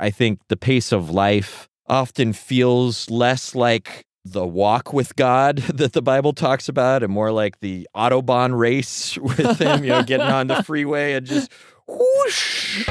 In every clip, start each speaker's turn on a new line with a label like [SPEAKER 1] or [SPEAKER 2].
[SPEAKER 1] I think the pace of life often feels less like the walk with God that the Bible talks about and more like the Autobahn race with him, you know, getting on the freeway and just whoosh.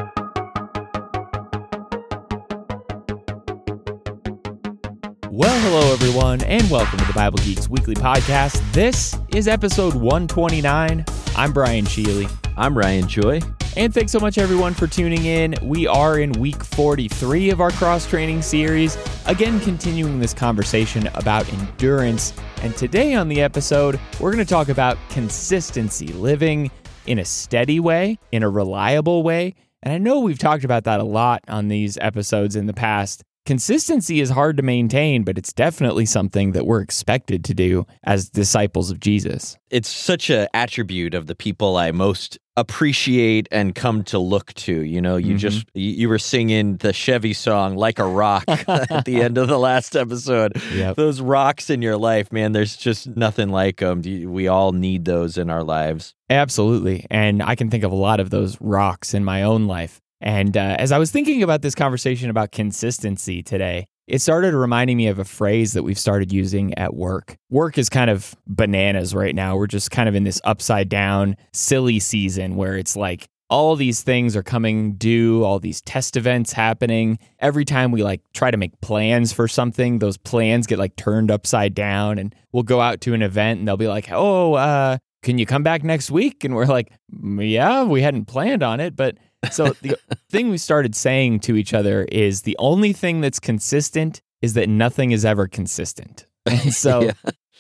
[SPEAKER 2] Well, hello everyone, and welcome to the Bible Geeks Weekly Podcast. This is episode 129. I'm Brian Sheely.
[SPEAKER 1] I'm Ryan Joy.
[SPEAKER 2] And thanks so much everyone for tuning in. We are in week 43 of our cross training series, again continuing this conversation about endurance. And today on the episode, we're going to talk about consistency, living in a steady way, in a reliable way. And I know we've talked about that a lot on these episodes in the past. Consistency is hard to maintain, but it's definitely something that we're expected to do as disciples of Jesus.
[SPEAKER 1] It's such an attribute of the people I most appreciate and come to look to. You know, you mm-hmm. just you, you, were singing the Chevy song like a rock at the end of the last episode. Yep. Those rocks in your life, man, there's just nothing like them. We all need those in our lives.
[SPEAKER 2] Absolutely. And I can think of a lot of those rocks in my own life. And uh, as I was thinking about this conversation about consistency today, it started reminding me of a phrase that we've started using at work. Work is kind of bananas right now. We're just kind of in this upside down, silly season where it's like all these things are coming due, all these test events happening. Every time we like try to make plans for something, those plans get like turned upside down and we'll go out to an event and they'll be like, "Oh, uh, can you come back next week?" And we're like, "Yeah, we hadn't planned on it, but so the thing we started saying to each other is the only thing that's consistent is that nothing is ever consistent. And so yeah.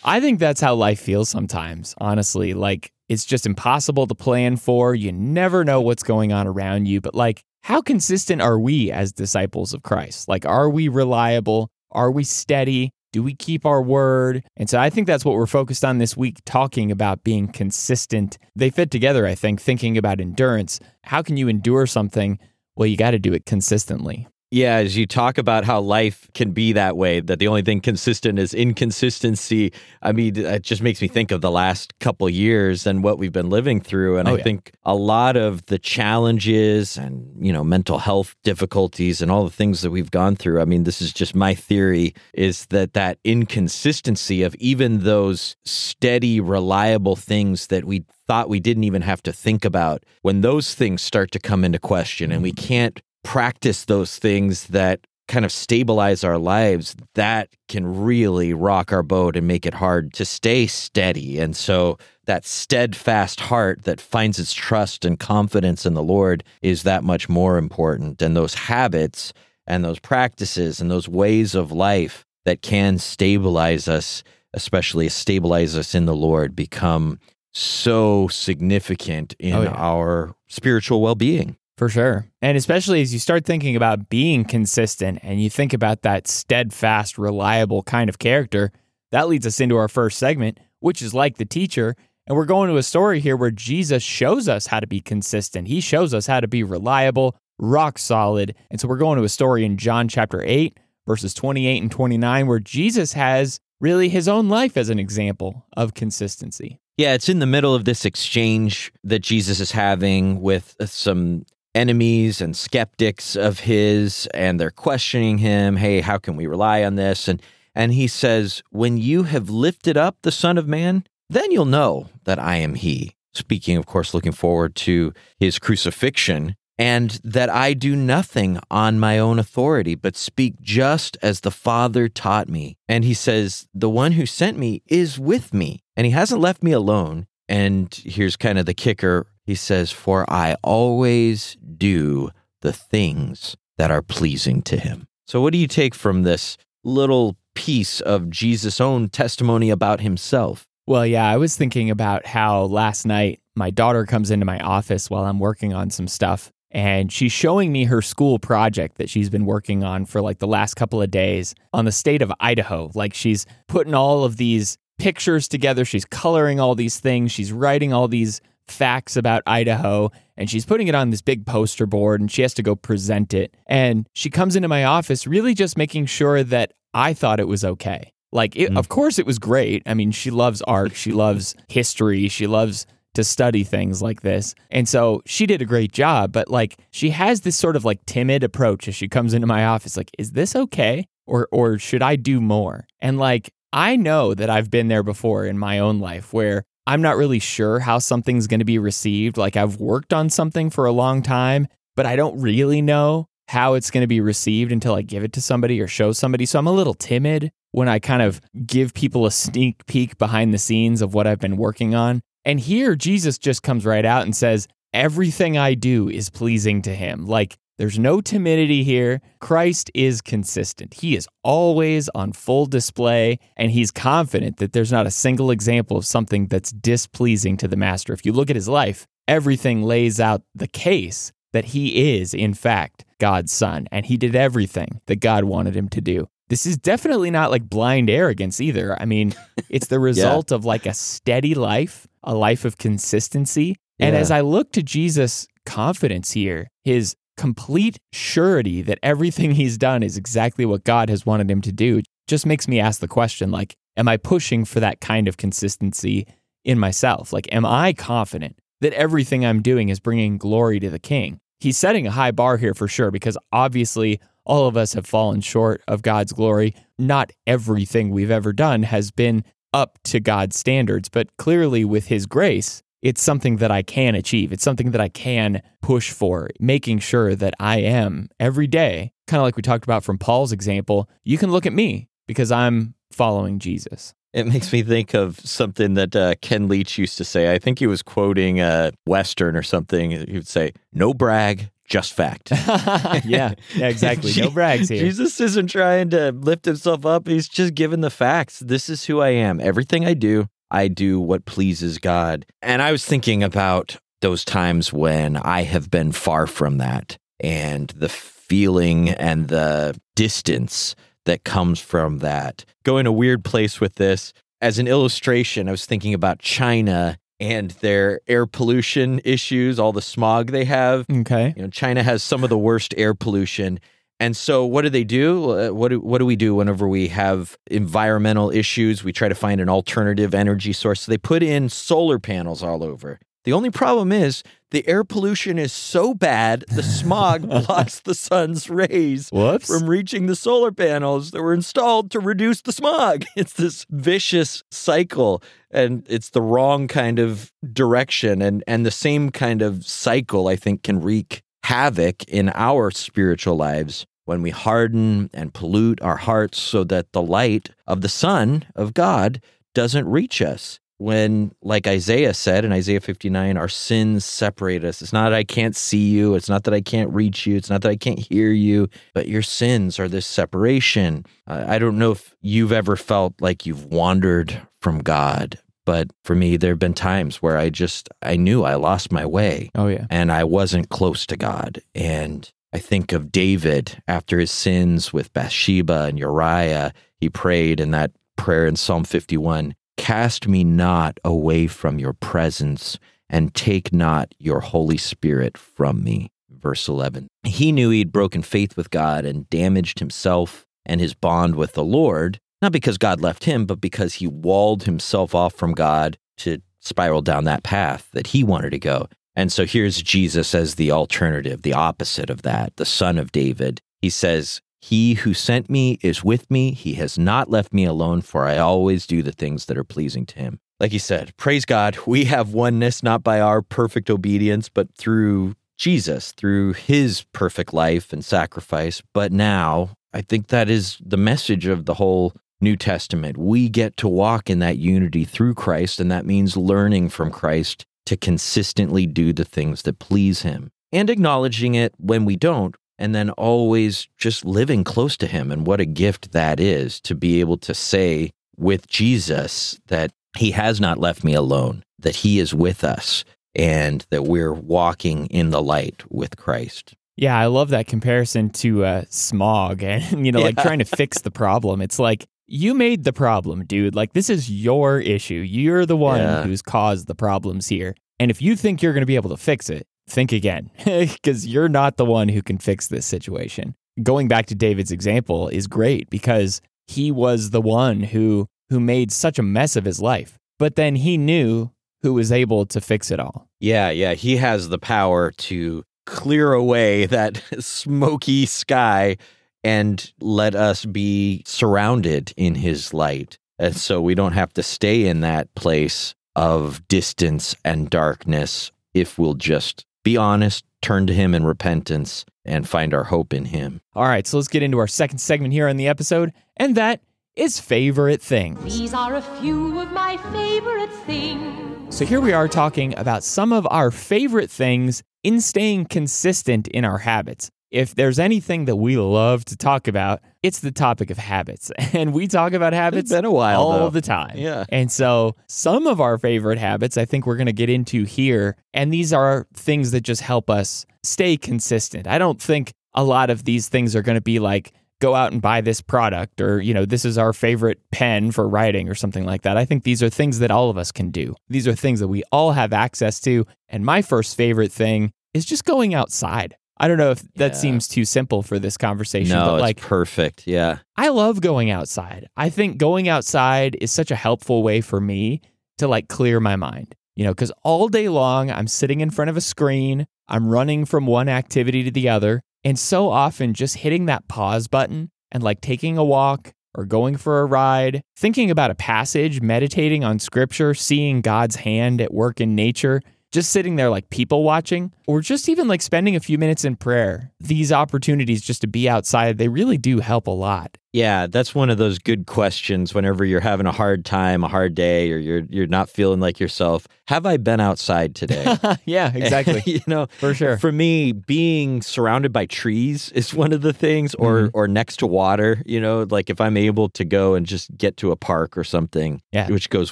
[SPEAKER 2] I think that's how life feels sometimes, honestly. Like it's just impossible to plan for. You never know what's going on around you. But like, how consistent are we as disciples of Christ? Like, are we reliable? Are we steady? Do we keep our word? And so I think that's what we're focused on this week, talking about being consistent. They fit together, I think, thinking about endurance. How can you endure something? Well, you got to do it consistently.
[SPEAKER 1] Yeah, as you talk about how life can be that way, that the only thing consistent is inconsistency. I mean, it just makes me think of the last couple years and what we've been living through. And oh, I yeah. think a lot of the challenges and, you know, mental health difficulties and all the things that we've gone through. I mean, this is just my theory is that that inconsistency of even those steady, reliable things that we thought we didn't even have to think about when those things start to come into question and we mm. can't practice those things that kind of stabilize our lives, that can really rock our boat and make it hard to stay steady. And so that steadfast heart that finds its trust and confidence in the Lord is that much more important. And those habits and those practices and those ways of life that can stabilize us, especially stabilize us in the Lord, become so significant oh, in oh, yeah. our spiritual well being.
[SPEAKER 2] For sure. And especially as you start thinking about being consistent and you think about that steadfast, reliable kind of character, that leads us into our first segment, which is like the teacher. And we're going to a story here where Jesus shows us how to be consistent. He shows us how to be reliable, rock solid. And so we're going to a story in John chapter 8, verses 28 and 29, where Jesus has really his own life as an example of consistency.
[SPEAKER 1] Yeah, it's in the middle of this exchange that Jesus is having with some enemies and skeptics of his and they're questioning him hey how can we rely on this and and he says when you have lifted up the son of man then you'll know that i am he speaking of course looking forward to his crucifixion and that I do nothing on my own authority, but speak just as the Father taught me. And he says, The one who sent me is with me, and he hasn't left me alone. And here's kind of the kicker he says, For I always do the things that are pleasing to him. So, what do you take from this little piece of Jesus' own testimony about himself?
[SPEAKER 2] Well, yeah, I was thinking about how last night my daughter comes into my office while I'm working on some stuff and she's showing me her school project that she's been working on for like the last couple of days on the state of Idaho. Like she's putting all of these pictures together, she's coloring all these things, she's writing all these facts about Idaho and she's putting it on this big poster board and she has to go present it. And she comes into my office really just making sure that I thought it was okay. Like, it, mm. of course, it was great. I mean, she loves art, she loves history, she loves to study things like this. And so she did a great job, but like she has this sort of like timid approach as she comes into my office like, is this okay? Or or should I do more? And like I know that I've been there before in my own life where I'm not really sure how something's going to be received. Like I've worked on something for a long time, but I don't really know how it's going to be received until I give it to somebody or show somebody. So I'm a little timid when I kind of give people a sneak peek behind the scenes of what I've been working on. And here, Jesus just comes right out and says, Everything I do is pleasing to him. Like, there's no timidity here. Christ is consistent. He is always on full display, and he's confident that there's not a single example of something that's displeasing to the master. If you look at his life, everything lays out the case that he is, in fact, God's son, and he did everything that God wanted him to do. This is definitely not like blind arrogance either. I mean, it's the result yeah. of like a steady life, a life of consistency. And yeah. as I look to Jesus' confidence here, his complete surety that everything he's done is exactly what God has wanted him to do just makes me ask the question like, am I pushing for that kind of consistency in myself? Like, am I confident that everything I'm doing is bringing glory to the king? He's setting a high bar here for sure, because obviously all of us have fallen short of God's glory. Not everything we've ever done has been up to God's standards, but clearly with his grace, it's something that I can achieve. It's something that I can push for, making sure that I am every day, kind of like we talked about from Paul's example. You can look at me because I'm following Jesus.
[SPEAKER 1] It makes me think of something that uh, Ken Leach used to say. I think he was quoting a Western or something. He would say, No brag, just fact.
[SPEAKER 2] yeah, yeah, exactly. No brags here.
[SPEAKER 1] Jesus isn't trying to lift himself up. He's just giving the facts. This is who I am. Everything I do, I do what pleases God. And I was thinking about those times when I have been far from that and the feeling and the distance that comes from that. Going a weird place with this. As an illustration, I was thinking about China and their air pollution issues, all the smog they have.
[SPEAKER 2] Okay.
[SPEAKER 1] You know, China has some of the worst air pollution. And so, what do they do? Uh, what do, what do we do whenever we have environmental issues? We try to find an alternative energy source. So they put in solar panels all over. The only problem is the air pollution is so bad, the smog blocks the sun's rays
[SPEAKER 2] Whoops.
[SPEAKER 1] from reaching the solar panels that were installed to reduce the smog. It's this vicious cycle and it's the wrong kind of direction and and the same kind of cycle I think can wreak havoc in our spiritual lives when we harden and pollute our hearts so that the light of the Son of God doesn't reach us. When, like Isaiah said in Isaiah 59, our sins separate us. It's not that I can't see you. It's not that I can't reach you. It's not that I can't hear you, but your sins are this separation. I don't know if you've ever felt like you've wandered from God but for me, there have been times where I just, I knew I lost my way.
[SPEAKER 2] Oh, yeah.
[SPEAKER 1] And I wasn't close to God. And I think of David after his sins with Bathsheba and Uriah. He prayed in that prayer in Psalm 51 Cast me not away from your presence and take not your Holy Spirit from me. Verse 11. He knew he'd broken faith with God and damaged himself and his bond with the Lord. Not because God left him, but because he walled himself off from God to spiral down that path that he wanted to go. And so here's Jesus as the alternative, the opposite of that, the son of David. He says, He who sent me is with me. He has not left me alone, for I always do the things that are pleasing to him. Like he said, praise God, we have oneness not by our perfect obedience, but through Jesus, through his perfect life and sacrifice. But now I think that is the message of the whole New Testament. We get to walk in that unity through Christ, and that means learning from Christ to consistently do the things that please Him and acknowledging it when we don't, and then always just living close to Him. And what a gift that is to be able to say with Jesus that He has not left me alone, that He is with us, and that we're walking in the light with Christ.
[SPEAKER 2] Yeah, I love that comparison to uh, smog and, you know, yeah. like trying to fix the problem. It's like you made the problem, dude. Like, this is your issue. You're the one yeah. who's caused the problems here. And if you think you're going to be able to fix it, think again, because you're not the one who can fix this situation. Going back to David's example is great because he was the one who who made such a mess of his life. But then he knew who was able to fix it all.
[SPEAKER 1] Yeah, yeah. He has the power to clear away that smoky sky and let us be surrounded in his light. And so we don't have to stay in that place of distance and darkness if we'll just be honest, turn to him in repentance, and find our hope in him.
[SPEAKER 2] All right, so let's get into our second segment here on the episode, and that is favorite things.
[SPEAKER 3] These are a few of my favorite things.
[SPEAKER 2] So here we are talking about some of our favorite things in staying consistent in our habits. If there's anything that we love to talk about, it's the topic of habits. And we talk about habits
[SPEAKER 1] it's been a while,
[SPEAKER 2] all
[SPEAKER 1] though.
[SPEAKER 2] the time.
[SPEAKER 1] Yeah.
[SPEAKER 2] And so some of our favorite habits I think we're going to get into here. And these are things that just help us stay consistent. I don't think a lot of these things are going to be like, go out and buy this product or you know this is our favorite pen for writing or something like that i think these are things that all of us can do these are things that we all have access to and my first favorite thing is just going outside i don't know if that
[SPEAKER 1] Yeah.
[SPEAKER 2] seems too simple for this conversation
[SPEAKER 1] No,
[SPEAKER 2] but
[SPEAKER 1] it's
[SPEAKER 2] like
[SPEAKER 1] perfect. Yeah.
[SPEAKER 2] i love going outside i think going outside is such a helpful way for me to like clear my mind you know because all day long i'm sitting in front of a screen i'm running from one activity to the other and so often just hitting that pause button and like taking a walk or going for a ride, thinking about a passage, meditating on scripture, seeing God's hand at work in nature, just sitting there like people watching, or just even like spending a few minutes in prayer. These opportunities just to be outside, they really do help a lot.
[SPEAKER 1] Yeah, that's one of those good questions whenever you're having a hard time, a hard day, or you're you're not feeling like yourself. Have I been outside today?
[SPEAKER 2] yeah, exactly.
[SPEAKER 1] you know,
[SPEAKER 2] For sure.
[SPEAKER 1] For me, being surrounded by trees is one of the things, or
[SPEAKER 2] Mhm.
[SPEAKER 1] or next to water. You know, like if I'm able to go and just get to a park or something,
[SPEAKER 2] Yeah.
[SPEAKER 1] which goes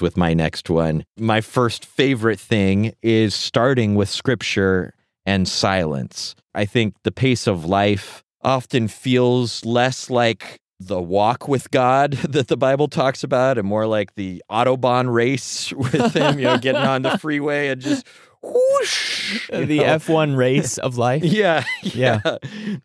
[SPEAKER 1] with my next one. My first favorite thing is starting with scripture and silence. I think the pace of life often feels less like the walk with God that the Bible talks about and more like the Autobahn race with him, you know, getting on the freeway and just whoosh.
[SPEAKER 2] The
[SPEAKER 1] know?
[SPEAKER 2] F1 race of life.
[SPEAKER 1] Yeah,
[SPEAKER 2] Yeah.
[SPEAKER 1] yeah,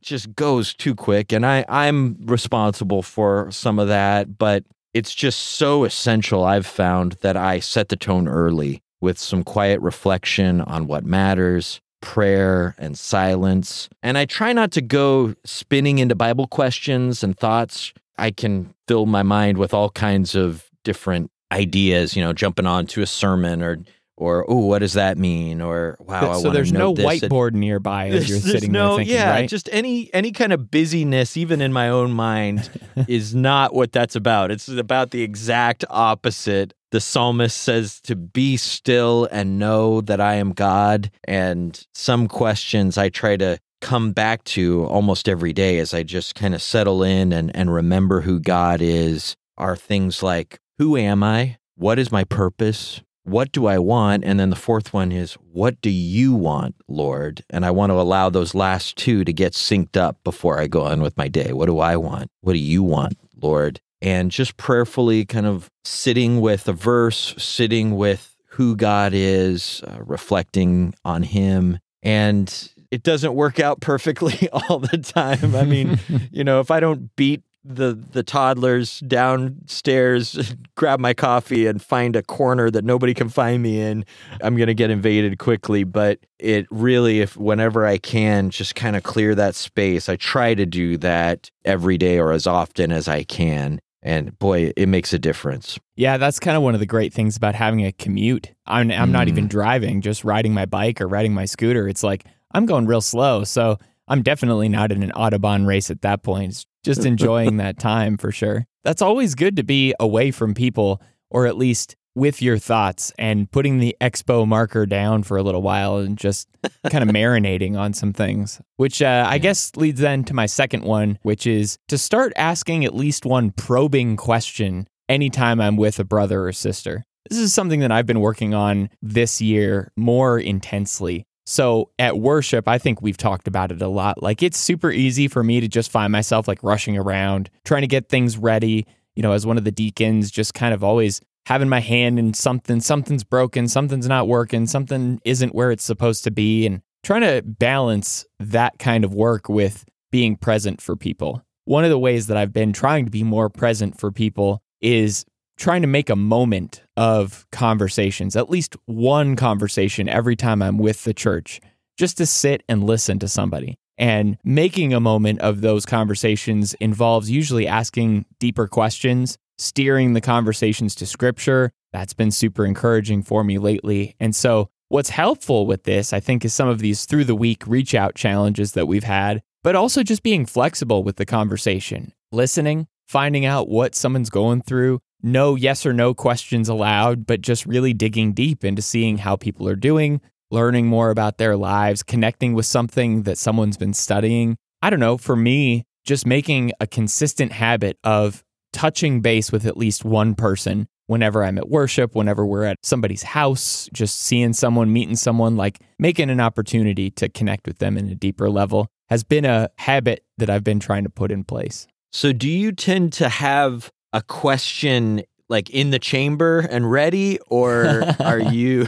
[SPEAKER 1] just goes too quick, and I I'm responsible for some of that, but it's just so essential. I've found that I set the tone early with some quiet reflection on what matters, prayer and silence, and I try not to go spinning into Bible questions and thoughts. I can fill my mind with all kinds of different ideas, you know, jumping on to a sermon or or oh, what does that mean? Or wow,
[SPEAKER 2] so there's no
[SPEAKER 1] this
[SPEAKER 2] whiteboard nearby as you're
[SPEAKER 1] there's
[SPEAKER 2] sitting
[SPEAKER 1] no,
[SPEAKER 2] there thinking,
[SPEAKER 1] yeah,
[SPEAKER 2] right?
[SPEAKER 1] just any any kind of busyness, even in my own mind, is not what that's about. It's about the exact opposite. The psalmist says to be still and know that I am God. And some questions I try to come back to almost every day as I just kind of settle in and, and remember who God is are things like who am I? What is my purpose? What do I want? And then the fourth one is, what do you want, Lord? And I want to allow those last two to get synced up before I go on with my day. What do I want? What do you want, Lord? And just prayerfully kind of sitting with a verse, sitting with who God is, uh, reflecting on Him. And it doesn't work out perfectly all the time. I mean, you know, if I don't beat the the toddlers downstairs, grab my coffee and find a corner that nobody can find me in, I'm going to get invaded quickly, but it really if whenever I can just kind of clear that space. I try to do that every day or as often as I can. And boy, it makes a difference.
[SPEAKER 2] Yeah, that's kind of one of the great things about having a commute. I'm, I'm not
[SPEAKER 1] Mm.
[SPEAKER 2] even driving, just riding my bike or riding my scooter. It's like I'm going real slow. So I'm definitely not in an Autobahn race at that point. It's just enjoying that time for sure. That's always good to be away from people or at least with your thoughts and putting the expo marker down for a little while and just kind of marinating on some things, which uh, I guess leads then to my second one, which is to start asking at least one probing question anytime I'm with a brother or sister. This is something that I've been working on this year more intensely. So at worship, I think we've talked about it a lot. Like it's super easy for me to just find myself like rushing around, trying to get things ready, you know, as one of the deacons, just kind of always having my hand in something, something's broken, something's not working, something isn't where it's supposed to be, and trying to balance that kind of work with being present for people. One of the ways that I've been trying to be more present for people is trying to make a moment of conversations, at least one conversation every time I'm with the church, just to sit and listen to somebody. And making a moment of those conversations involves usually asking deeper questions, steering the conversations to scripture. That's been super encouraging for me lately. And so, what's helpful with this, I think, is some of these through the week reach out challenges that we've had, but also just being flexible with the conversation, listening, finding out what someone's going through. No yes or no questions allowed, but just really digging deep into seeing how people are doing, learning more about their lives, connecting with something that someone's been studying. I don't know, for me, just making a consistent habit of touching base with at least one person whenever I'm at worship, whenever we're at somebody's house, just seeing someone, meeting someone, like making an opportunity to connect with them in a deeper level has been a habit that I've been trying to put in place.
[SPEAKER 1] So, do you tend to have a question like in the chamber and ready or are you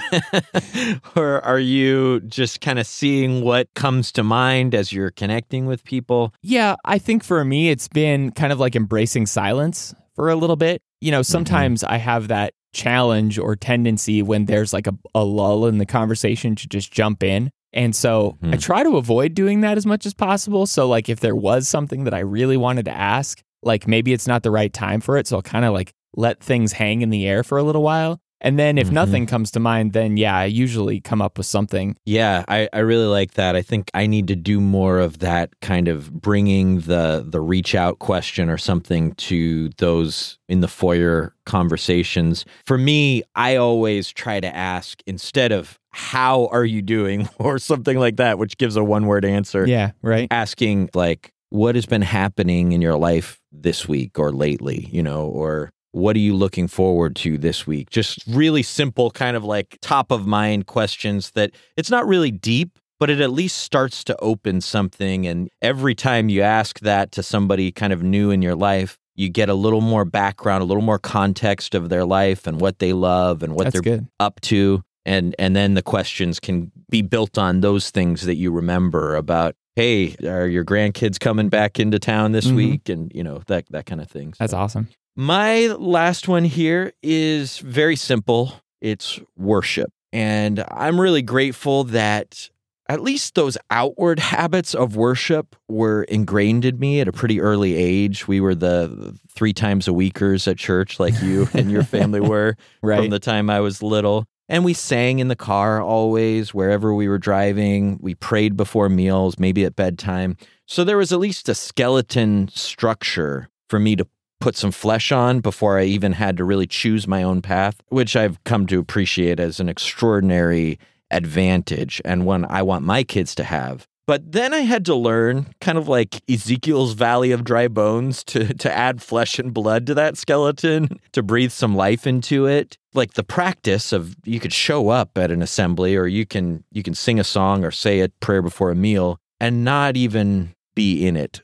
[SPEAKER 1] or are you just kind of seeing what comes to mind as you're connecting with people
[SPEAKER 2] yeah i think for me it's been kind of like embracing silence for a little bit you know mm-hmm. sometimes mm-hmm. i have that challenge or tendency when there's like a, a lull in the conversation to just jump in and so mm-hmm. I try to avoid doing that as much as possible. So, like, if there was something that I really wanted to ask, like maybe it's not the right time for it. So I'll kind of like let things hang in the air for a little while. And then if mm-hmm. nothing comes to mind, then yeah, I usually come up with something.
[SPEAKER 1] Yeah, I, I really like that. I think I need to do more of that kind of bringing the the reach out question or something to those in the foyer conversations. For me, I always try to ask instead of how are you doing or something like that, which gives a one word answer.
[SPEAKER 2] Yeah, right.
[SPEAKER 1] Asking like what has been happening in your life this week or lately, you know, or what are you looking forward to this week? Just really simple, kind of like top of mind questions that it's not really deep, but it at least starts to open something. And every time you ask that to somebody kind of new in your life, you get a little more background, a little more context of their life and what they love and what
[SPEAKER 2] That's
[SPEAKER 1] they're
[SPEAKER 2] good.
[SPEAKER 1] up to. And and then the questions can be built on those things that you remember about hey, are your grandkids coming back into town this mm-hmm. week? And you know that that kind of thing.
[SPEAKER 2] So. That's awesome.
[SPEAKER 1] My last one here is very simple. It's worship. And I'm really grateful that at least those outward habits of worship were ingrained in me at a pretty early age. We were the three times a weekers at church, like you and your family were
[SPEAKER 2] right.
[SPEAKER 1] from the time I was little. And we sang in the car always, wherever we were driving. We prayed before meals, maybe at bedtime. So there was at least a skeleton structure for me to put some flesh on before I even had to really choose my own path, which I've come to appreciate as an extraordinary advantage and one I want my kids to have. But then I had to learn, kind of like Ezekiel's valley of dry bones, to, to add flesh and blood to that skeleton, to breathe some life into it. Like the practice of you could show up at an assembly or you can you can sing a song or say a prayer before a meal and not even be in it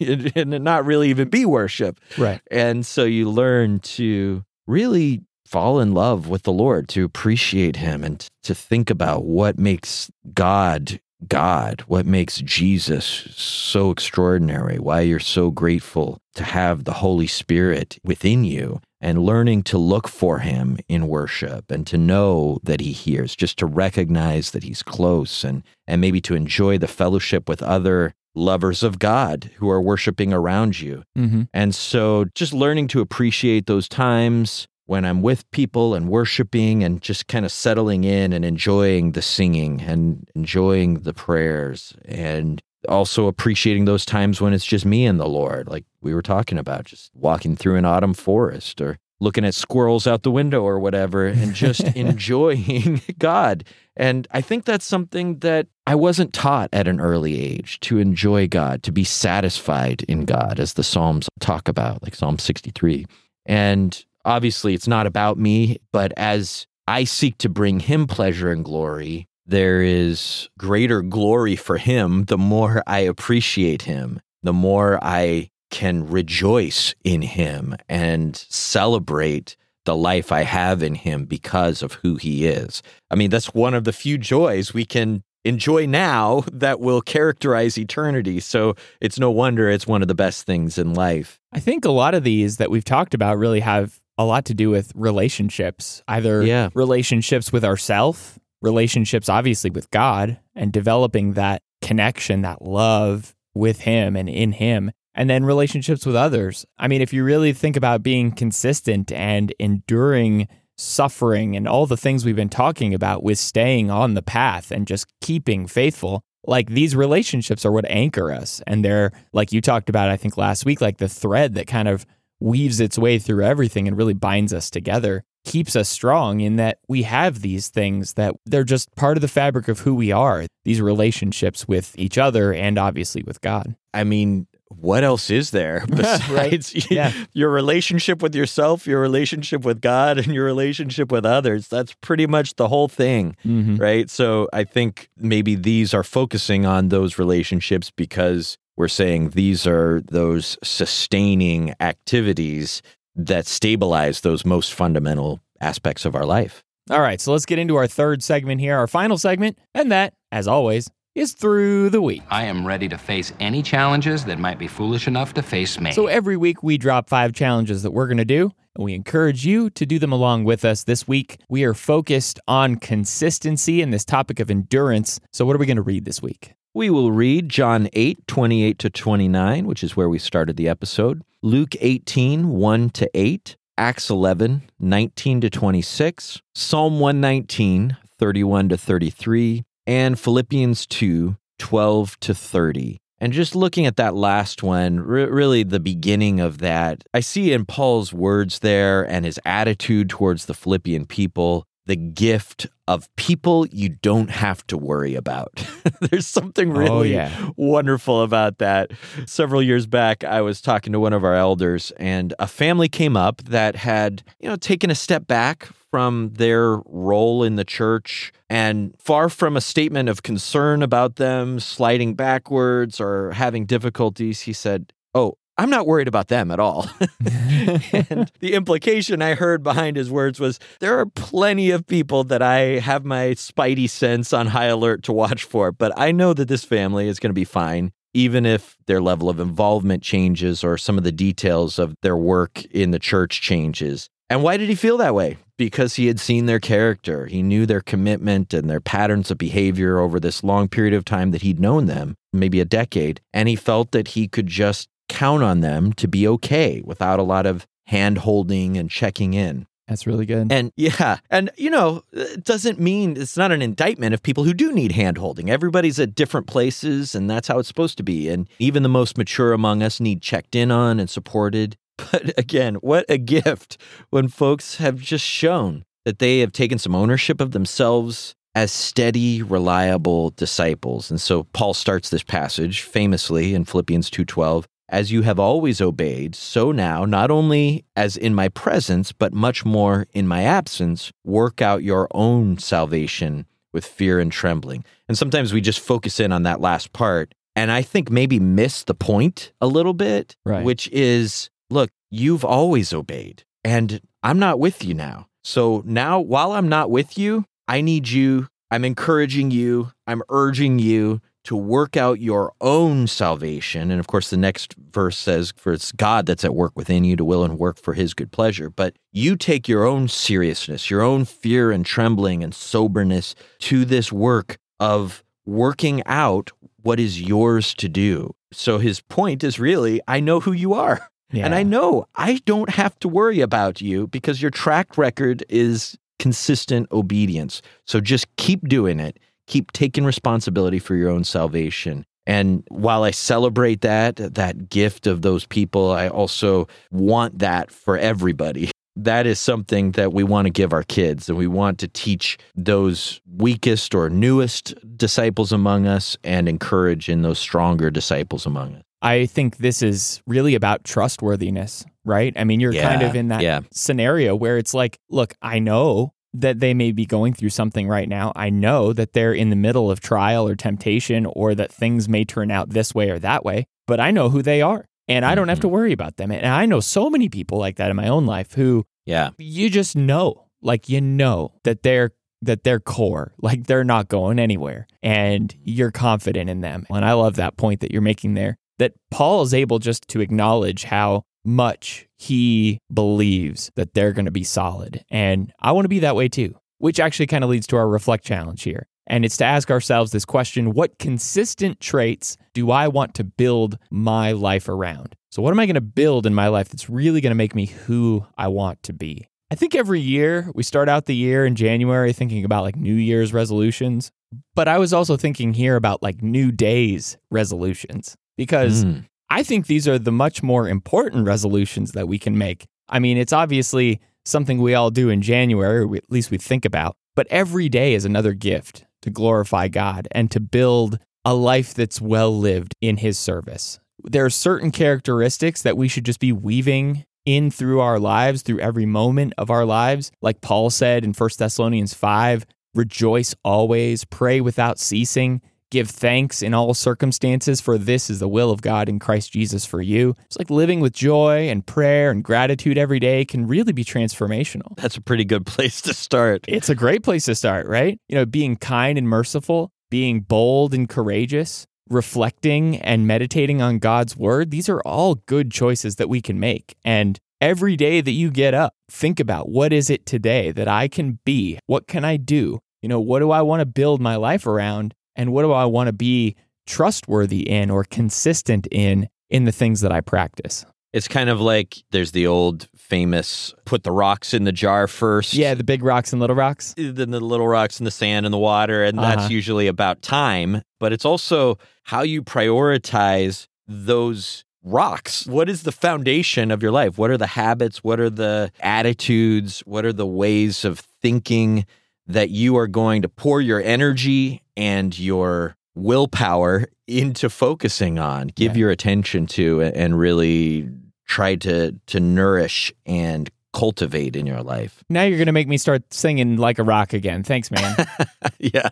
[SPEAKER 1] and not really even be worship.
[SPEAKER 2] Right.
[SPEAKER 1] And so you learn to really fall in love with the Lord, to appreciate Him, and to think about what makes God God, what makes Jesus so extraordinary, why you're so grateful to have the Holy Spirit within you, and learning to look for Him in worship and to know that He hears, just to recognize that He's close and, and maybe to enjoy the fellowship with other lovers of God who are worshiping around you.
[SPEAKER 2] Mm-hmm.
[SPEAKER 1] And so just learning to appreciate those times when I'm with people and worshiping and just kind of settling in and enjoying the singing and enjoying the prayers and also appreciating those times when it's just me and the Lord, like we were talking about, just walking through an autumn forest or looking at squirrels out the window or whatever and just enjoying God. And I think that's something that I wasn't taught at an early age to enjoy God, to be satisfied in God, as the Psalms talk about, like Psalm 63. And obviously, it's not about me, but as I seek to bring Him pleasure and glory, there is greater glory for Him the more I appreciate Him, the more I can rejoice in him and celebrate the life I have in him because of who he is. I mean, that's one of the few joys we can enjoy now that will characterize eternity. So it's no wonder it's one of the best things in life.
[SPEAKER 2] I think a lot of these that we've talked about really have a lot to do with relationships, either
[SPEAKER 1] Yeah.
[SPEAKER 2] relationships with ourselves, relationships obviously with God, and developing that connection, that love with Him and in Him, and then relationships with others. I mean, if you really think about being consistent and enduring suffering and all the things we've been talking about with staying on the path and just keeping faithful, like these relationships are what anchor us. And they're, like you talked about, I think last week, like the thread that kind of weaves its way through everything and really binds us together, keeps us strong in that we have these things that they're just part of the fabric of who we are, these relationships with each other and obviously with God.
[SPEAKER 1] I mean, what else is there besides
[SPEAKER 2] Yeah.
[SPEAKER 1] your relationship with yourself, your relationship with God, and your relationship with others? That's pretty much the whole thing,
[SPEAKER 2] Mm-hmm.
[SPEAKER 1] right? So I think maybe these are focusing on those relationships because we're saying these are those sustaining activities that stabilize those most fundamental aspects of our life.
[SPEAKER 2] All right, so let's get into our third segment here, our final segment, and that, as always, is through the week.
[SPEAKER 4] I am ready to face any challenges that might be foolish enough to face me.
[SPEAKER 2] So every week we drop five challenges that we're going to do, and we encourage you to do them along with us. This week we are focused on consistency and this topic of endurance. So what are we going to read this week?
[SPEAKER 1] We will read John 8, 28 to 29, which is where we started the episode, Luke 18, 1 to 8, Acts 11, 19 to 26, Psalm 119, 31 to 33, and Philippians 2, 12 to 30. And just looking at that last one, re- really the beginning of that, I see in Paul's words there and his attitude towards the Philippian people the gift of people you don't have to worry about. There's something oh, really
[SPEAKER 2] Oh, yeah.
[SPEAKER 1] wonderful about that. Several years back, I was talking to one of our elders, and a family came up that had, you know, taken a step back from their role in the church and far from a statement of concern about them sliding backwards or having difficulties, he said, Oh, I'm not worried about them at all. and the implication I heard behind his words was there are plenty of people that I have my spidey sense on high alert to watch for, but I know that this family is going to be fine. Even if their level of involvement changes or some of the details of their work in the church changes. And why did he feel that way? Because he had seen their character. He knew their commitment and their patterns of behavior over this long period of time that he'd known them, maybe a decade. And he felt that he could just count on them to be okay without a lot of hand holding and checking in.
[SPEAKER 2] That's really good.
[SPEAKER 1] And yeah, and you know, it doesn't mean it's not an indictment of people who do need hand holding. Everybody's at different places, and that's how it's supposed to be. And even the most mature among us need checked in on and supported. But again, what a gift when folks have just shown that they have taken some ownership of themselves as steady, reliable disciples. And so Paul starts this passage famously in Philippians 2:12 as you have always obeyed, so now, not only as in my presence, but much more in my absence, work out your own salvation with fear and trembling. And sometimes we just focus in on that last part. And I think maybe miss the point a little bit,
[SPEAKER 2] Right.
[SPEAKER 1] which is look, you've always obeyed, and I'm not with you now. So now, while I'm not with you, I need you, I'm encouraging you, I'm urging you to work out your own salvation. And of course, the next verse says, For it's God that's at work within you to will and work for his good pleasure. But you take your own seriousness, your own fear and trembling and soberness to this work of working out what is yours to do. So his point is really, I know who you are. And I know I don't have to worry about you because your track record is consistent obedience. So just keep doing it. Keep taking responsibility for your own salvation. And while I celebrate that, that gift of those people, I also want that for everybody. That is something that we want to give our kids, and we want to teach those weakest or newest disciples among us and encourage in those stronger disciples among us.
[SPEAKER 2] I think this is really about trustworthiness, right? I mean, you're kind of in that
[SPEAKER 1] yeah.
[SPEAKER 2] scenario where it's like, look, I know that they may be going through something right now. I know that they're in the middle of trial or temptation or that things may turn out this way or that way, but I know who they are and I don't have
[SPEAKER 1] Mm-hmm.
[SPEAKER 2] to worry about them. And I know so many people like that in my own life who
[SPEAKER 1] Yeah.
[SPEAKER 2] you just know, like you know that they're that they're core, like they're not going anywhere and you're confident in them. And I love that point that you're making there that Paul is able just to acknowledge how much he believes that they're going to be solid. And I want to be that way too, which actually kind of leads to our reflect challenge here. And it's to ask ourselves this question what consistent traits do I want to build my life around? So, what am I going to build in my life that's really going to make me who I want to be? I think every year we start out the year in January thinking about like New Year's resolutions, but I was also thinking here about like New Days resolutions because mm. I think these are the much more important resolutions that we can make. I mean, it's obviously something we all do in January, or at least we think about, but every day is another gift to glorify God and to build a life that's well lived in His service. There are certain characteristics that we should just be weaving in through our lives, through every moment of our lives. Like Paul said in 1 Thessalonians 5 rejoice always, pray without ceasing. Give thanks in all circumstances, for this is the will of God in Christ Jesus for you. It's like living with joy and prayer and gratitude every day can really be transformational.
[SPEAKER 1] That's a pretty good place to start.
[SPEAKER 2] It's a great place to start, right? You know, being kind and merciful, being bold and courageous, reflecting and meditating on God's word, these are all good choices that we can make. And every day that you get up, think about what is it today that I can be? What can I do? You know, what do I want to build my life around? And what do I want to be trustworthy in or consistent in in the things that I practice?
[SPEAKER 1] It's kind of like there's the old famous put the rocks in the jar first.
[SPEAKER 2] Yeah, the big rocks and little rocks.
[SPEAKER 1] Then the little rocks and the sand and the water. And uh-huh. that's usually about time. But it's also how you prioritize those rocks. What is the foundation of your life? What are the habits? What are the attitudes? What are the ways of thinking that you are going to pour your energy and your willpower into focusing on, give your attention to, and really try to to nourish and cultivate in your life.
[SPEAKER 2] Now you're going to make me start singing like a rock again. Thanks, man.
[SPEAKER 1] yeah,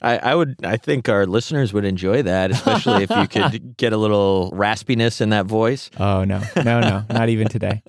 [SPEAKER 1] I, I, would. I think our listeners would enjoy that, especially if you could get a little raspiness in that voice.
[SPEAKER 2] Oh no, no, no, not even today.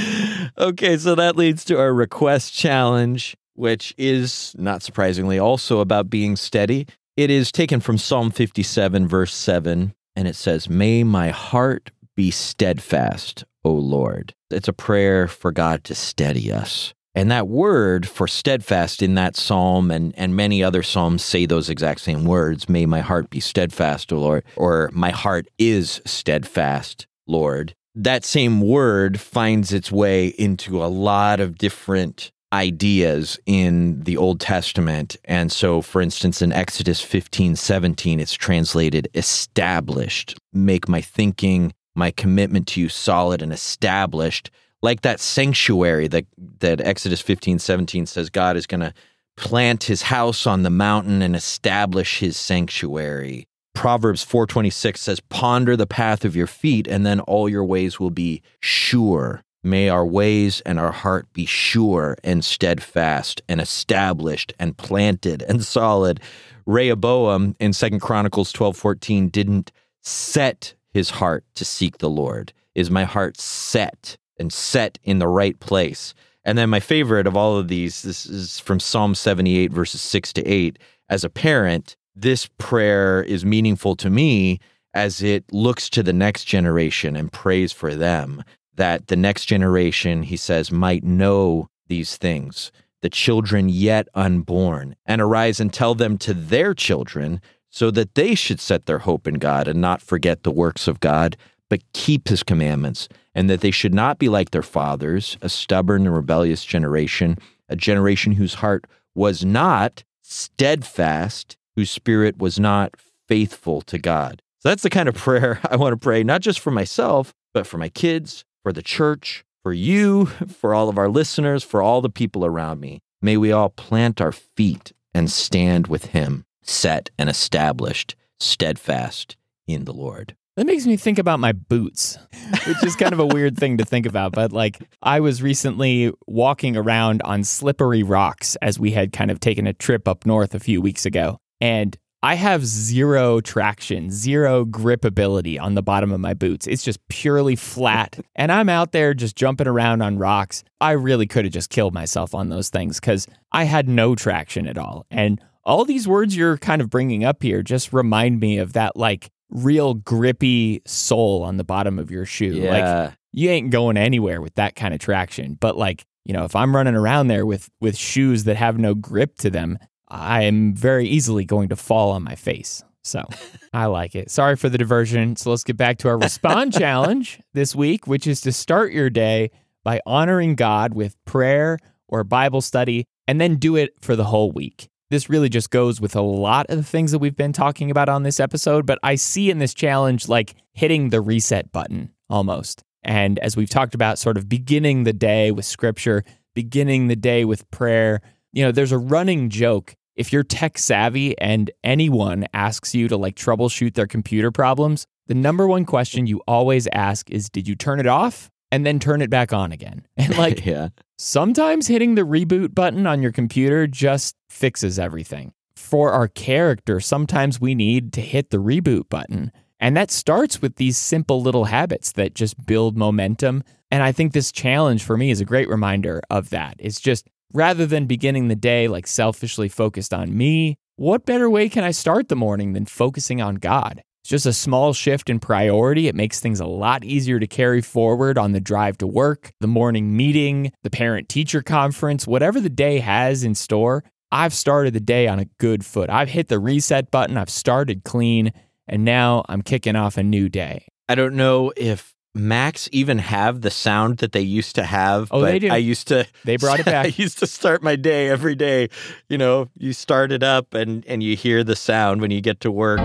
[SPEAKER 1] okay, so that leads to our request challenge, which is not surprisingly also about being steady. It is taken from Psalm 57, verse 7, and it says, May my heart be steadfast, O Lord. It's a prayer for God to steady us. And that word for steadfast in that psalm and, and many other psalms say those exact same words May my heart be steadfast, O Lord, or my heart is steadfast, Lord. That same word finds its way into a lot of different ideas in the Old Testament. And so, for instance, in Exodus 15 17, it's translated established, make my thinking, my commitment to you solid and established. Like that sanctuary that, that Exodus 15 17 says God is going to plant his house on the mountain and establish his sanctuary. Proverbs 4:26 says ponder the path of your feet and then all your ways will be sure. May our ways and our heart be sure and steadfast and established and planted and solid. Rehoboam in Second Chronicles 12:14 didn't set his heart to seek the Lord. Is my heart set and set in the right place? And then my favorite of all of these, this is from Psalm 78, verses 6 to 8. As a parent, this prayer is meaningful to me as it looks to the next generation and prays for them that the next generation, he says, might know these things, the children yet unborn, and arise and tell them to their children, so that they should set their hope in God and not forget the works of God, but keep his commandments, and that they should not be like their fathers, a stubborn and rebellious generation, a generation whose heart was not steadfast, whose spirit was not faithful to God. So that's the kind of prayer I want to pray, not just for myself, but for my kids, for the church, for you, for all of our listeners, for all the people around me. May we all plant our feet and stand with Him, set and established, steadfast in the Lord.
[SPEAKER 2] That makes me think about my boots, which is kind of a weird thing to think about. But like, I was recently walking around on slippery rocks as we had kind of taken a trip up north a few weeks ago. And I have zero traction, zero gripability on the bottom of my boots. It's just purely flat. And I'm out there just jumping around on rocks. I really could have just killed myself on those things because I had no traction at all. And all these words you're kind of bringing up here just remind me of that like real grippy sole on the bottom of your shoe.
[SPEAKER 1] Yeah.
[SPEAKER 2] Like you ain't going anywhere with that kind of traction. But like, you know, if I'm running around there with with shoes that have no grip to them, I am very easily going to fall on my face. So I like it. Sorry for the diversion. So let's get back to our respond challenge this week, which is to start your day by honoring God with prayer or Bible study and then do it for the whole week. This really just goes with a lot of the things that we've been talking about on this episode, but I see in this challenge like hitting the reset button almost. And as we've talked about, sort of beginning the day with scripture, beginning the day with prayer. You know, there's a running joke if you're tech savvy and anyone asks you to like troubleshoot their computer problems, the number one question you always ask is Did you turn it off? And then turn it back on again. And like,
[SPEAKER 1] yeah.
[SPEAKER 2] sometimes hitting the reboot button on your computer just fixes everything. For our character, sometimes we need to hit the reboot button. And that starts with these simple little habits that just build momentum. And I think this challenge for me is a great reminder of that. It's just Rather than beginning the day like selfishly focused on me, what better way can I start the morning than focusing on God? It's just a small shift in priority. It makes things a lot easier to carry forward on the drive to work, the morning meeting, the parent teacher conference, whatever the day has in store. I've started the day on a good foot. I've hit the reset button, I've started clean, and now I'm kicking off a new day.
[SPEAKER 1] I don't know if Macs even have the sound that they used to have.
[SPEAKER 2] Oh,
[SPEAKER 1] but
[SPEAKER 2] they do.
[SPEAKER 1] I used to.
[SPEAKER 2] They brought it back.
[SPEAKER 1] I used to start my day every day. You know, you start it up and and you hear the sound when you get to work.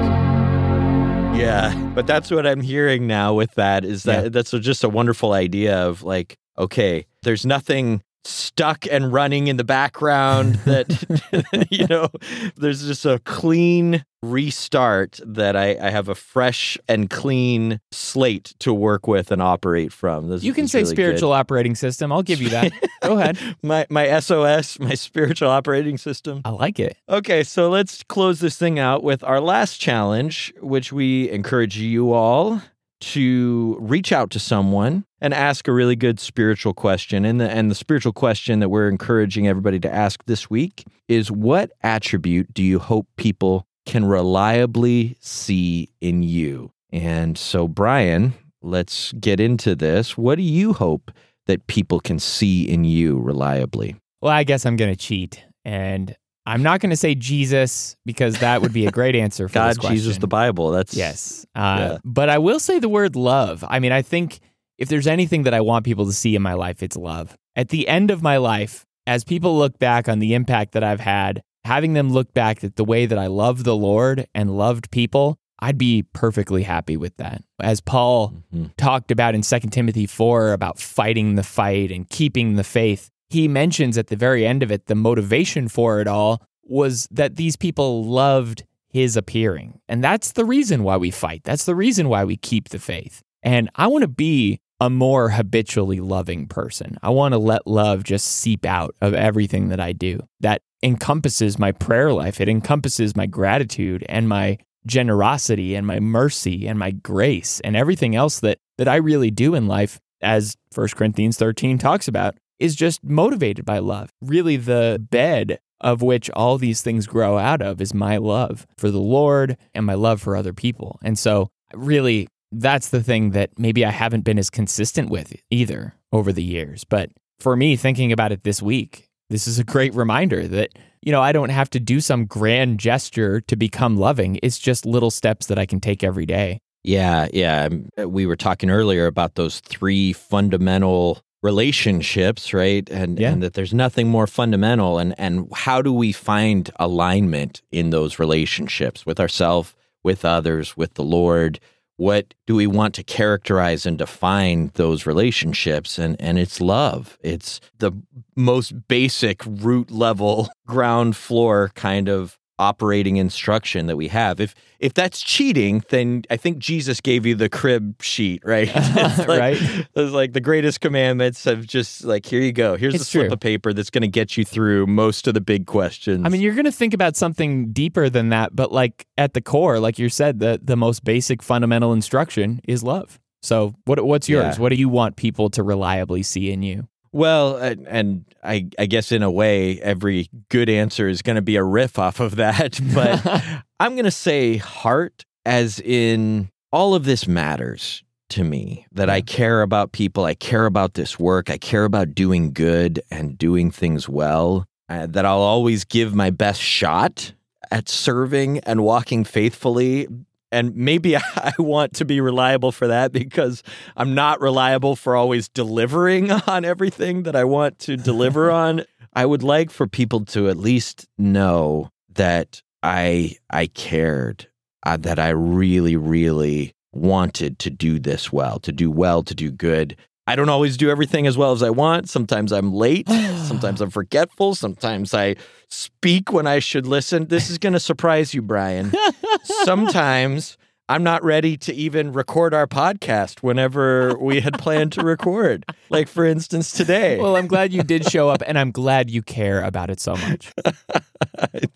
[SPEAKER 1] Yeah, but that's what I'm hearing now with that is that
[SPEAKER 2] Yeah.
[SPEAKER 1] that's just a wonderful idea of like, okay, there's nothing stuck and running in the background that you know there's just a clean restart that I, I have a fresh and clean slate to work with and operate from this
[SPEAKER 2] You can say
[SPEAKER 1] really good.
[SPEAKER 2] spiritual operating system. I'll give you that. Go ahead.
[SPEAKER 1] my my sos my spiritual operating system
[SPEAKER 2] I like it.
[SPEAKER 1] Okay, so let's close this thing out with our last challenge, which we encourage you all to reach out to someone and ask a really good spiritual question. And the and the spiritual question that we're encouraging everybody to ask this week is what attribute do you hope people can reliably see in you? And so Brian, let's get into this. What do you hope that people can see in you reliably?
[SPEAKER 2] Well, I guess I'm going to cheat. And I'm not going to say Jesus because that would be a great answer for
[SPEAKER 1] God,
[SPEAKER 2] this question.
[SPEAKER 1] Jesus, the Bible. That's
[SPEAKER 2] Yes. Uh,
[SPEAKER 1] Yeah.
[SPEAKER 2] But I will say the word love. I mean, I think if there's anything that I want people to see in my life, it's love. At the end of my life, as people look back on the impact that I've had, having them look back at the way that I loved the Lord and loved people, I'd be perfectly happy with that. As Paul
[SPEAKER 1] Mhm.
[SPEAKER 2] talked about in 2 Timothy 4 about fighting the fight and keeping the faith, he mentions at the very end of it the motivation for it all was that these people loved his appearing. And that's the reason why we fight. That's the reason why we keep the faith. And I want to be a more habitually loving person. I want to let love just seep out of everything that I do. That encompasses my prayer life, it encompasses my gratitude and my generosity and my mercy and my grace and everything else that that I really do in life as 1 Corinthians 13 talks about is just motivated by love. Really the bed of which all these things grow out of is my love for the Lord and my love for other people. And so really that's the thing that maybe I haven't been as consistent with either over the years. But for me thinking about it this week, this is a great reminder that you know, I don't have to do some grand gesture to become loving. It's just little steps that I can take every day.
[SPEAKER 1] Yeah, yeah. Um, We were talking earlier about those three fundamental relationships, right? And
[SPEAKER 2] Yeah.
[SPEAKER 1] and that there's nothing more fundamental and and how do we find alignment in those relationships with ourselves, with others, with the Lord? What do we want to characterize and define those relationships? And and it's love. It's the most basic root level ground floor kind of operating instruction that we have. If if that's cheating, then I think Jesus gave you the crib sheet, right? It's like,
[SPEAKER 2] Right.
[SPEAKER 1] It's like the greatest commandments of just like here you go. Here's
[SPEAKER 2] It's
[SPEAKER 1] slip
[SPEAKER 2] true.
[SPEAKER 1] of paper that's going to get you through most of the big questions.
[SPEAKER 2] I mean, you're going to think about something deeper than that, but like at the core, like you said, the the most basic fundamental instruction is love. So, what what's yours?
[SPEAKER 1] Yeah.
[SPEAKER 2] What do you want people to reliably see in you?
[SPEAKER 1] Well, and, and I, I guess in a way, every good answer is going to be a riff off of that. But I'm going to say heart as in all of this matters to me that I care about people, I care about this work, I care about doing good and doing things well, uh, that I'll always give my best shot at serving and walking faithfully. And maybe I want to be reliable for that because I'm not reliable for always delivering on everything that I want to deliver on. I would like for people to at least know that I I cared, uh, that I really really wanted to do this well, to do well, to do good. I don't always do everything as well as I want. Sometimes I'm late. sometimes I'm forgetful. Sometimes I speak when I should listen. This is going to surprise you, Brian. sometimes I'm not ready to even record our podcast whenever we had planned to record. Like, for instance, today.
[SPEAKER 2] Well, I'm glad you did show up and I'm glad you care about it so much.
[SPEAKER 1] I,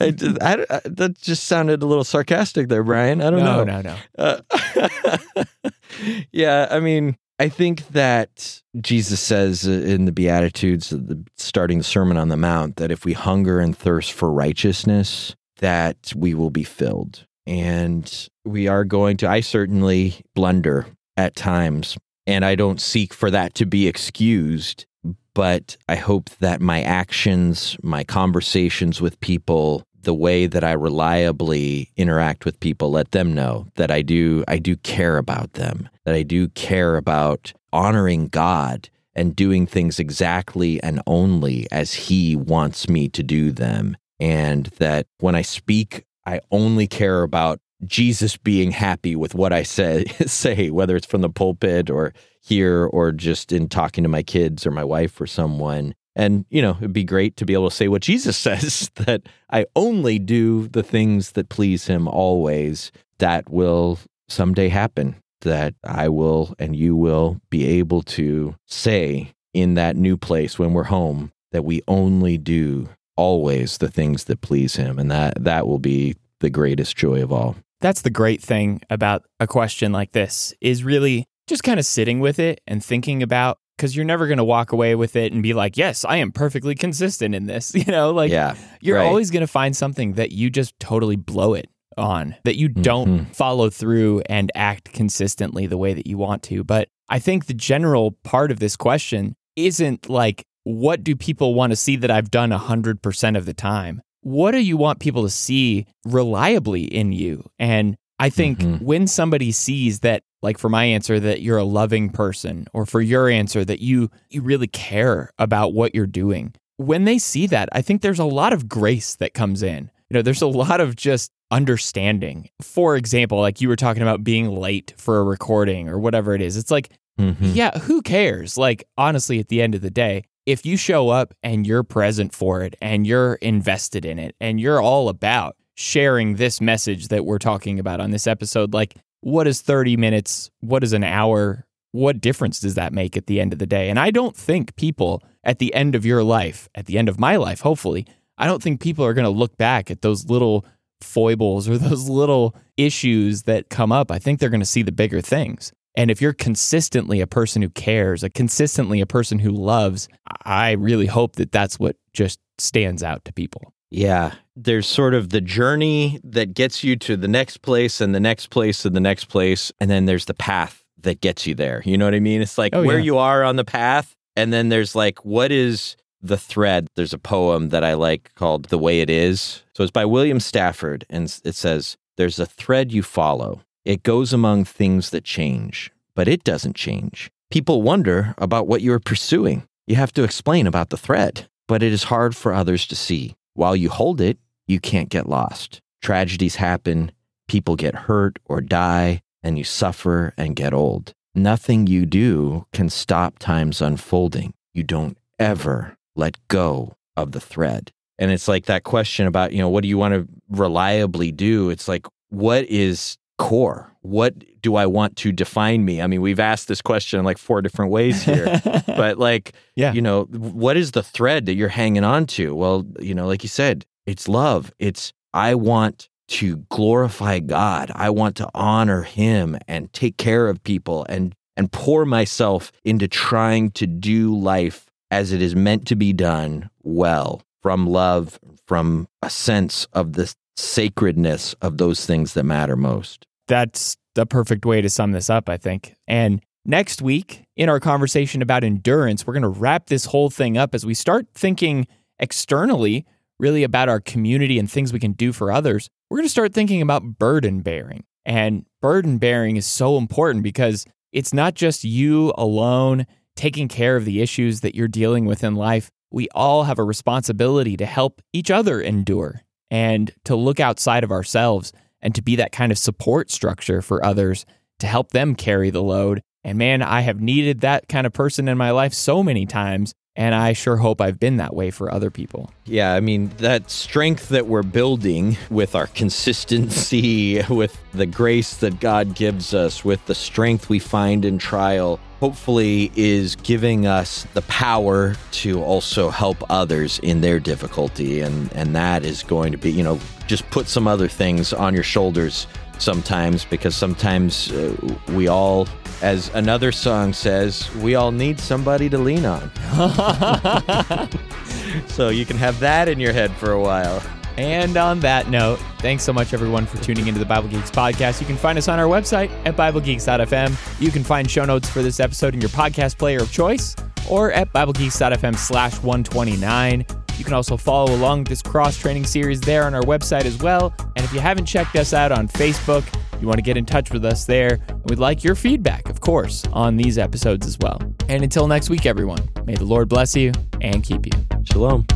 [SPEAKER 1] I, I, that just sounded a little sarcastic there, Brian. I don't
[SPEAKER 2] no,
[SPEAKER 1] know.
[SPEAKER 2] No, no, no.
[SPEAKER 1] Uh, yeah, I mean, I think that Jesus says in the Beatitudes, starting the Sermon on the Mount, that if we hunger and thirst for righteousness, that we will be filled. And we are going to, I certainly blunder at times, and I don't seek for that to be excused. But I hope that my actions, my conversations with people, the way that I reliably interact with people, let them know that I do I do care about them, that I do care about honoring God and doing things exactly and only as he wants me to do them. And that when I speak, I only care about Jesus being happy with what I say, say, whether it's from the pulpit or here or just in talking to my kids or my wife or someone. And, you know, it'd be great to be able to say what Jesus says that I only do the things that please him always. That will someday happen, that I will and you will be able to say in that new place when we're home that we only do always the things that please him. And that, that will be the greatest joy of all.
[SPEAKER 2] That's the great thing about a question like this is really just kind of sitting with it and thinking about because you're never going to walk away with it and be like, yes, I am perfectly consistent in this. You know, like
[SPEAKER 1] yeah,
[SPEAKER 2] you're
[SPEAKER 1] right.
[SPEAKER 2] always going to find something that you just totally blow it on, that you don't
[SPEAKER 1] Mhm.
[SPEAKER 2] follow through and act consistently the way that you want to. But I think the general part of this question isn't like, what do people want to see that I've done 100% of the time? What do you want people to see reliably in you? And I think
[SPEAKER 1] Mhm.
[SPEAKER 2] when somebody sees that, like for my answer, that you're a loving person, or for your answer, that you you really care about what you're doing, when they see that, I think there's a lot of grace that comes in. You know, there's a lot of just understanding. For example, like you were talking about being late for a recording or whatever it is. It's like,
[SPEAKER 1] Mhm.
[SPEAKER 2] yeah, who cares? Like, honestly, at the end of the day, if you show up and you're present for it and you're invested in it and you're all about sharing this message that we're talking about on this episode, like, what is 30 minutes? What is an hour? What difference does that make at the end of the day? And I don't think people at the end of your life, at the end of my life, hopefully, I don't think people are going to look back at those little foibles or those little issues that come up. I think they're going to see the bigger things. And if you're consistently a person who cares, a consistently a person who loves, I really hope that that's what just stands out to people.
[SPEAKER 1] Yeah. There's sort of the journey that gets you to the next place and the next place and the next place. And then there's the path that gets you there. You know what I mean? It's like
[SPEAKER 2] Oh,
[SPEAKER 1] where
[SPEAKER 2] yeah.
[SPEAKER 1] you are on the path. And then there's like, what is the thread? There's a poem that I like called The Way It Is. So it's by William Stafford. And it says, There's a thread you follow. It goes among things that change, but it doesn't change. People wonder about what you are pursuing. You have to explain about the thread, but it is hard for others to see. While you hold it, you can't get lost. Tragedies happen, people get hurt or die, and you suffer and get old. Nothing you do can stop time's unfolding. You don't ever let go of the thread. And it's like that question about, you know, what do you want to reliably do? It's like, what is core? What do I want to define me? I mean, we've asked this question in like four different ways here, but like,
[SPEAKER 2] Yeah.
[SPEAKER 1] you know, what is the thread that you're hanging on to? Well, you know, like you said, it's love. It's, I want to glorify God. I want to honor him and take care of people and, and pour myself into trying to do life as it is meant to be done well from love, from a sense of the sacredness of those things that matter most.
[SPEAKER 2] That's the perfect way to sum this up, I think. And next week, in our conversation about endurance, we're going to wrap this whole thing up as we start thinking externally, really about our community and things we can do for others. We're going to start thinking about burden bearing. And burden bearing is so important because it's not just you alone taking care of the issues that you're dealing with in life. We all have a responsibility to help each other endure and to look outside of ourselves and to be that kind of support structure for others to help them carry the load. And man, I have needed that kind of person in my life so many times. And I sure hope I've been that way for other people.
[SPEAKER 1] Yeah, I mean, that strength that we're building with our consistency, with the grace that God gives us, with the strength we find in trial, hopefully is giving us the power to also help others in their difficulty. And, and that is going to be, you know, just put some other things on your shoulders sometimes because sometimes uh, we all as another song says, we all need somebody to lean on. so you can have that in your head for a while.
[SPEAKER 2] And on that note, thanks so much everyone for tuning into the Bible Geeks podcast. You can find us on our website at BibleGeeks.fm. You can find show notes for this episode in your podcast player of choice or at BibleGeeks.fm slash 129. You can also follow along this cross training series there on our website as well. And if you haven't checked us out on Facebook, you want to get in touch with us there. We'd like your feedback, of course, on these episodes as well. And until next week, everyone, may the Lord bless you and keep you.
[SPEAKER 1] Shalom.